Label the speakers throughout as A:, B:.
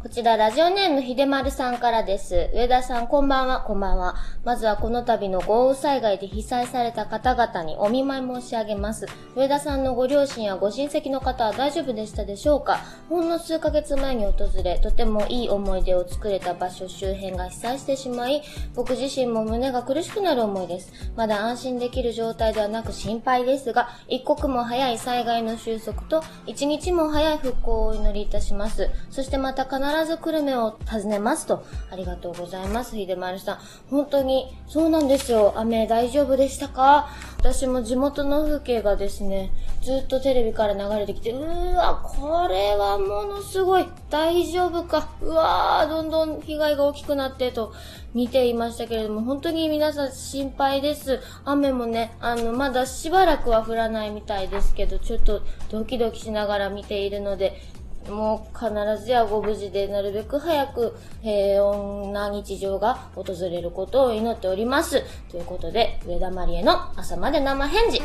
A: こちら、ラジオネームひでまるさんからです。上田さん、こんばんは、こんばんは。まずはこの度の豪雨災害で被災された方々にお見舞い申し上げます。上田さんのご両親やご親戚の方は大丈夫でしたでしょうか？ほんの数ヶ月前に訪れ、とてもいい思い出を作れた場所周辺が被災してしまい、僕自身も胸が苦しくなる思いです。まだ安心できる状態ではなく心配ですが、一刻も早い災害の収束と、一日も早い復興をお祈りいたします。そしてまた必ず久留米を訪ねますと。ありがとうございます、秀丸さん。本当に、そうなんですよ。雨大丈夫でしたか？私も地元の風景がですね、ずっとテレビから流れてきて、うーわ、これはものすごい。大丈夫か？うわー、どんどん被害が大きくなってと見ていましたけれども、本当に皆さん心配です。雨もね、あの、まだしばらくは降らないみたいですけど、ちょっとドキドキしながら見ているので、もう必ずやご無事でなるべく早く平穏な日常が訪れることを祈っております。ということで、上田まりえの朝まで生返事。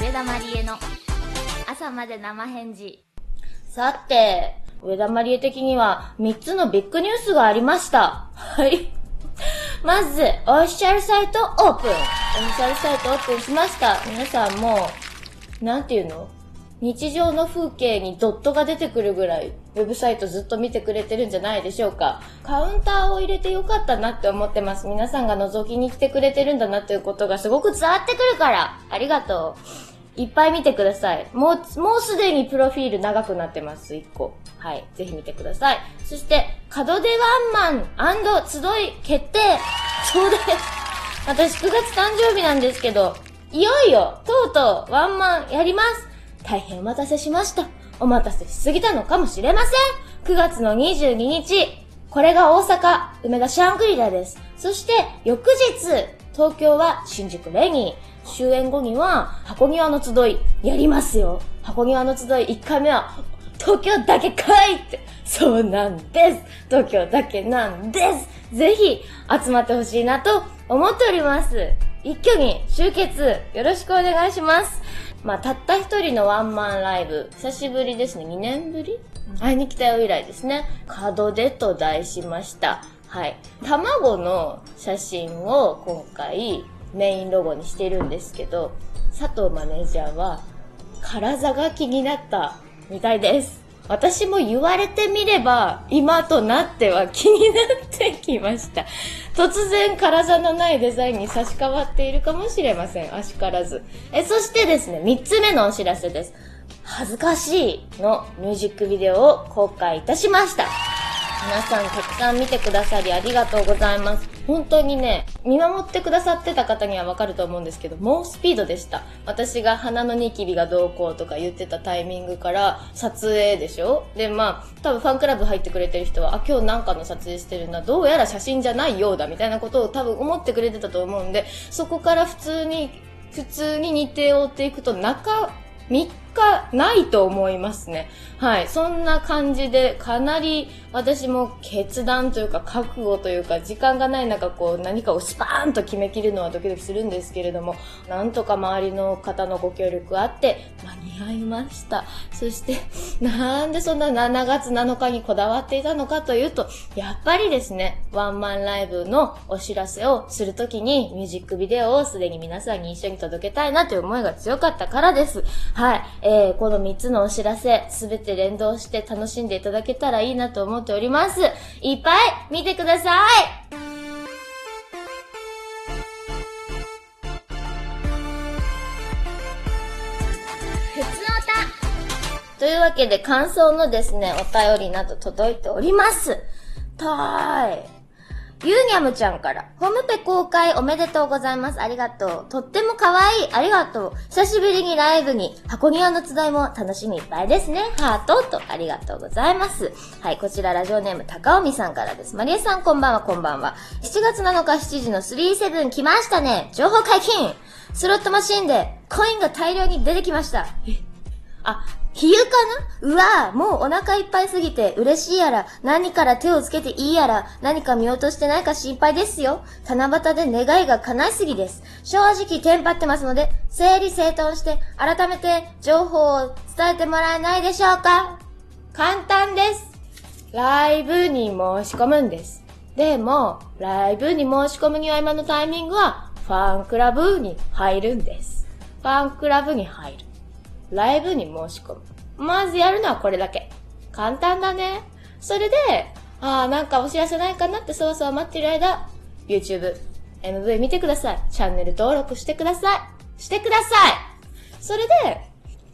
A: 上田まりえの朝まで生返事。さて、上田まりえ的には3つのビッグニュースがありました。はい。まず、オフィシャルサイトオープン。オフィシャルサイトオープンしました。皆さんもう、なんていうの？日常の風景にドットが出てくるぐらい、ウェブサイトずっと見てくれてるんじゃないでしょうか。カウンターを入れてよかったなって思ってます。皆さんが覗きに来てくれてるんだなということがすごく伝わってくるから。ありがとう。いっぱい見てください。もう、もうすでにプロフィール長くなってます、1個。はい。ぜひ見てください。そして、門出ワンマン集い決定そうです。私9月誕生日なんですけど、いよいよ、とうとうワンマンやります。大変お待たせしました。お待たせしすぎたのかもしれません。9月の22日、これが大阪、梅田シャングリラです。そして、翌日、東京は新宿レニー。終演後には、箱庭の集い、やりますよ。箱庭の集い1回目は、東京だけかいって。そうなんです。東京だけなんです。ぜひ、集まってほしいなと思っております。一挙に集結、よろしくお願いします。まあ、たった一人のワンマンライブ、久しぶりですね。2年ぶり？会いに来たよ以来ですね。門出と題しました。はい。卵の写真を今回メインロゴにしてるんですけど、佐藤マネージャーは、体が気になったみたいです。私も言われてみれば、今となっては気になってきました。突然体のないデザインに差し替わっているかもしれません。あしからず。え、そしてですね、三つ目のお知らせです。恥ずかしいのミュージックビデオを公開いたしました。皆さんたくさん見てくださりありがとうございます。本当にね、見守ってくださってた方にはわかると思うんですけど、猛スピードでした。私が鼻のニキビがどうこうとか言ってたタイミングから撮影でしょ？で、まあ、多分ファンクラブ入ってくれてる人は、あ、今日なんかの撮影してるな、どうやら写真じゃないようだみたいなことを多分思ってくれてたと思うんで、そこから普通に、普通に日程を追っていくと中3日ないと思いますね。はい。そんな感じで、かなり私も決断というか覚悟というか、時間がない中こう何かをスパーンと決めきるのはドキドキするんですけれども、なんとか周りの方のご協力あって間に合いました。そして、なんでそんな7月7日にこだわっていたのかというと、やっぱりですね、ワンマンライブのお知らせをするときにミュージックビデオをすでに皆さんに一緒に届けたいなという思いが強かったからです。はい。えー、この3つのお知らせ、すべて連動して楽しんでいただけたらいいなと思っております。いっぱい見てくださいというわけで感想のですね、お便りなど届いております。たーい。ゆうにゃむちゃんから、ホームペ公開おめでとうございます。ありがとう。とっても可愛い。ありがとう。久しぶりにライブに、箱庭の伝いも楽しみいっぱいですね。ハートと、ありがとうございます。はい、こちらラジオネーム、高尾美さんからです。マリエさんこんばんは、こんばんは。7月7日7時の37来ましたね。情報解禁スロットマシンで、コインが大量に出てきました。え？あ、比喩かな？うわぁ、もうお腹いっぱいすぎて嬉しいやら、何から手をつけていいやら、何か見落としてないか心配ですよ。七夕で願いが叶いすぎです。正直テンパってますので、整理整頓して、改めて情報を伝えてもらえないでしょうか簡単です。ライブに申し込むんです。でも、ライブに申し込むには今のタイミングは、ファンクラブに入るんです。ファンクラブに入る。ライブに申し込む。まずやるのはこれだけ。簡単だね。それで、ああ、なんかお知らせないかなってそわそわ待ってる間、YouTube、MV 見てください。チャンネル登録してください。してくださいそれで、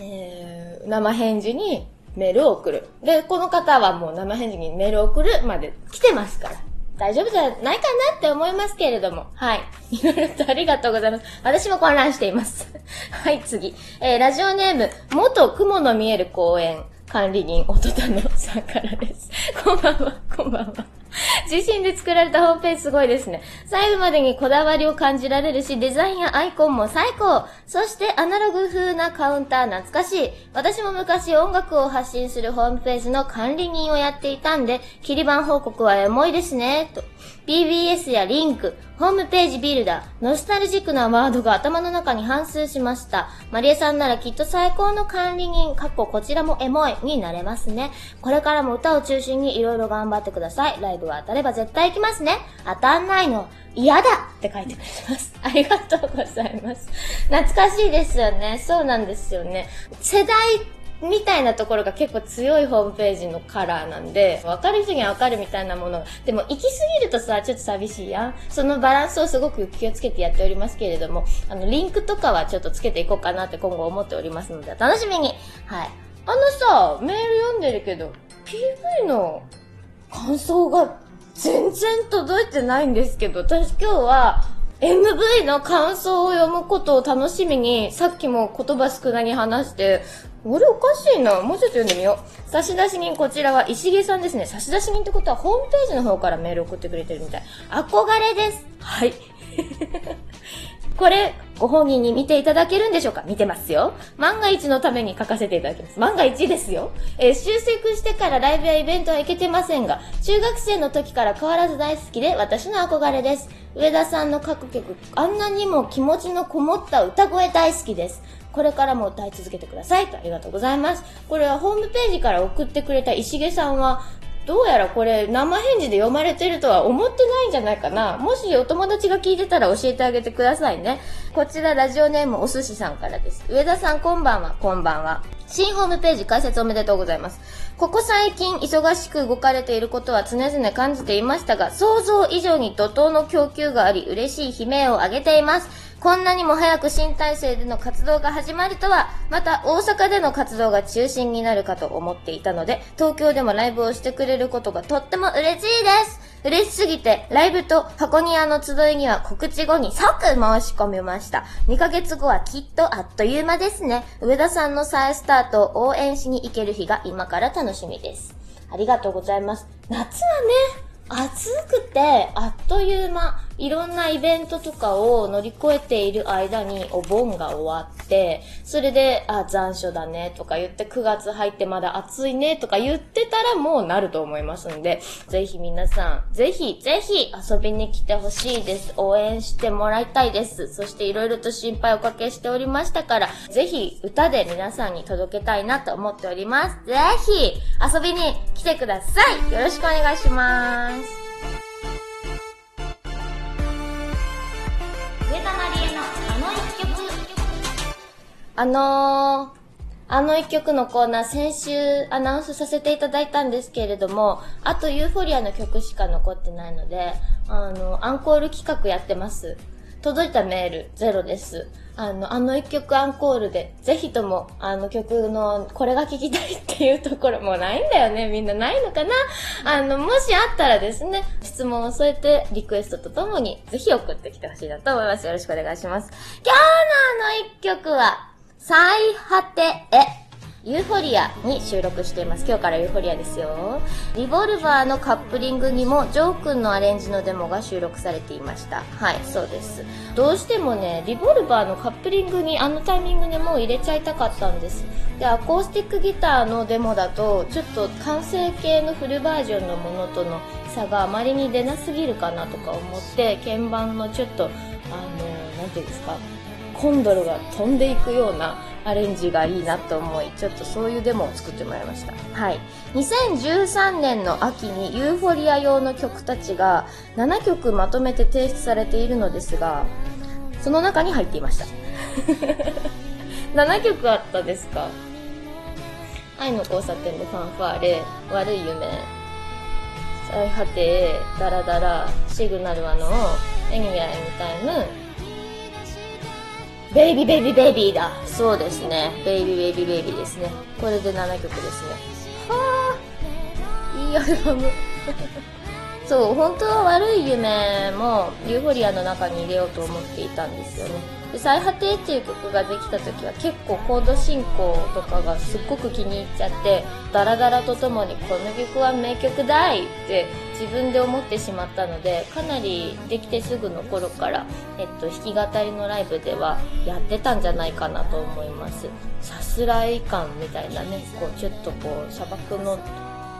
A: えー、生返事にメールを送る。で、この方はもう生返事にメールを送るまで来てますから。大丈夫じゃないかなって思いますけれども。はい。いろいろとありがとうございます。私も混乱しています。はい、次。えー、ラジオネーム、元雲の見える公園管理人、おとたのさんからです。こんばんは、こんばんは。自身で作られたホームページすごいですね。細部までにこだわりを感じられるし、デザインやアイコンも最高。そしてアナログ風なカウンター懐かしい。私も昔音楽を発信するホームページの管理人をやっていたんで、切り板報告はエモいですね。と。BBS やリンク、ホームページビルダー、ノスタルジックなワードが頭の中に反数しました。マリエさんならきっと最高の管理人、かっここちらもエモいになれますね。これからも歌を中心に色々頑張ってください。ライブは当たれば絶対行きますね。当たんないの嫌だって書いてくれてます。ありがとうございます。懐かしいですよね。そうなんですよね。世代みたいなところが結構強いホームページのカラーなんで、わかる人にはわかるみたいなものが。でも行き過ぎるとさ、ちょっと寂しいやん。そのバランスをすごく気をつけてやっておりますけれども、あの、リンクとかはちょっとつけていこうかなって今後思っておりますので、楽しみに。はい。あのさ、メール読んでるけど、PV の感想が全然届いてないんですけど、私今日は MV の感想を読むことを楽しみに、さっきも言葉少なに話して、俺おかしいな。もうちょっと読んでみよう。差出人、こちらは石毛さんですね。差出人ってことはホームページの方からメール送ってくれてるみたい。憧れです。はい。これ、ご本人に見ていただけるんでしょうか？見てますよ。万が一のために書かせていただきます。万が一ですよ。えー、修正してからライブやイベントは行けてませんが、中学生の時から変わらず大好きで、私の憧れです。上田さんの各曲、あんなにも気持ちのこもった歌声大好きです。これからも歌い続けてくださいとありがとうございます。これはホームページから送ってくれた石毛さんは、どうやらこれ生返事で読まれてるとは思ってないんじゃないかな。もしお友達が聞いてたら教えてあげてくださいね。こちらラジオネームお寿司さんからです。上田さんこんばんは、こんばんは。新ホームページ開設おめでとうございます。ここ最近忙しく動かれていることは常々感じていましたが、想像以上に怒涛の供給があり嬉しい悲鳴を上げています。こんなにも早く新体制での活動が始まるとは、また大阪での活動が中心になるかと思っていたので、東京でもライブをしてくれることがとっても嬉しいです嬉しすぎて、ライブと箱庭の集いには告知後に即申し込みました。2ヶ月後はきっとあっという間ですね。上田さんの再スタートを応援しに行ける日が今から楽しみです。ありがとうございます。夏はね、暑くて、あっという間。いろんなイベントとかを乗り越えている間にお盆が終わって、それで、あ、残暑だねとか言って9月入ってまだ暑いねとか言ってたらもうなると思いますんで、ぜひ皆さん、ぜひぜひ遊びに来てほしいです。応援してもらいたいです。そしていろいろと心配おかけしておりましたから、ぜひ歌で皆さんに届けたいなと思っております。ぜひ遊びに来てください。よろしくお願いします。あのー、あの一曲のコーナー先週アナウンスさせていただいたんですけれども、あとユーフォリアの曲しか残ってないので、あの、アンコール企画やってます。届いたメールゼロです。あの、あの一曲アンコールで、ぜひとも、あの曲の、これが聴きたいっていうところもないんだよね。みんなないのかな？あの、もしあったらですね、質問を添えて、リクエストとともに、ぜひ送ってきてほしいなと思います。よろしくお願いします。今日のあの一曲は、最果てへ。ユーフォリアに収録しています。今日からユーフォリアですよ。リボルバーのカップリングにも、ジョー君のアレンジのデモが収録されていました。はい、そうです。どうしてもね、リボルバーのカップリングにあのタイミングでもう入れちゃいたかったんです。で、アコースティックギターのデモだと、ちょっと完成形のフルバージョンのものとの差があまりに出なすぎるかなとか思って、鍵盤のちょっと、あの、なんていうんですか、コンドルが飛んでいくようなアレンジがいいなと思い、ちょっとそういうデモを作ってもらいました。はい。2013年の秋にユーフォリア用の曲たちが7曲まとめて提出されているのですが、その中に入っていました。7曲あったですか？愛の交差点でファンファーレ、悪い夢、最果て、ダラダラ、シグナルはの、 Anywhere Anytime、ベイビーベイビーベイビーだ。そうですね。ベイビーベイビーベイビーですね。これで7曲ですね。はぁ、いいアルバム。そう、本当は悪い夢もユーフォリアの中に入れようと思っていたんですよね。で、最果てっていう曲ができた時は結構コード進行とかがすっごく気に入っちゃって、ダラダラとともにこの曲は名曲だいって自分で思ってしまったので、かなりできてすぐの頃から、えっと、弾き語りのライブではやってたんじゃないかなと思います。さすらい感みたいなね、こうちょっとこう砂漠の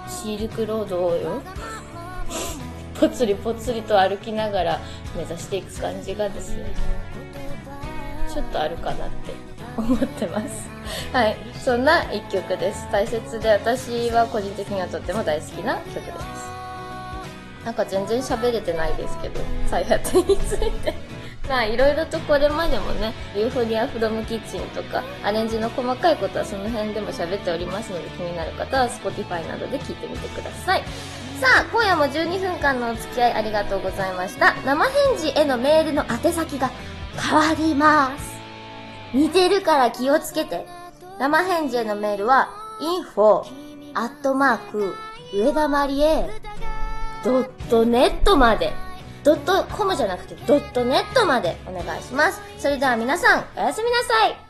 A: シールクロードをよ ぽつりぽつりと歩きながら目指していく感じがですねちょっとあるかなって思ってます。はい。そんな一曲です。大切で私は個人的にはとっても大好きな曲です。なんか全然喋れてないですけど再発について。まあいろいろとこれまでもね、ユーフォリアフロムキッチンとか、アレンジの細かいことはその辺でも喋っておりますので気になる方は Spotify などで聞いてみてください。さあ、今夜も12分間のお付き合いありがとうございました。生返事へのメールの宛先が変わります。似てるから気をつけて。生返事へのメールは、info, アットマーク、上田まりえ、ドットネットまで。ドットコムじゃなくてドットネットまでお願いします。それでは皆さん、おやすみなさい。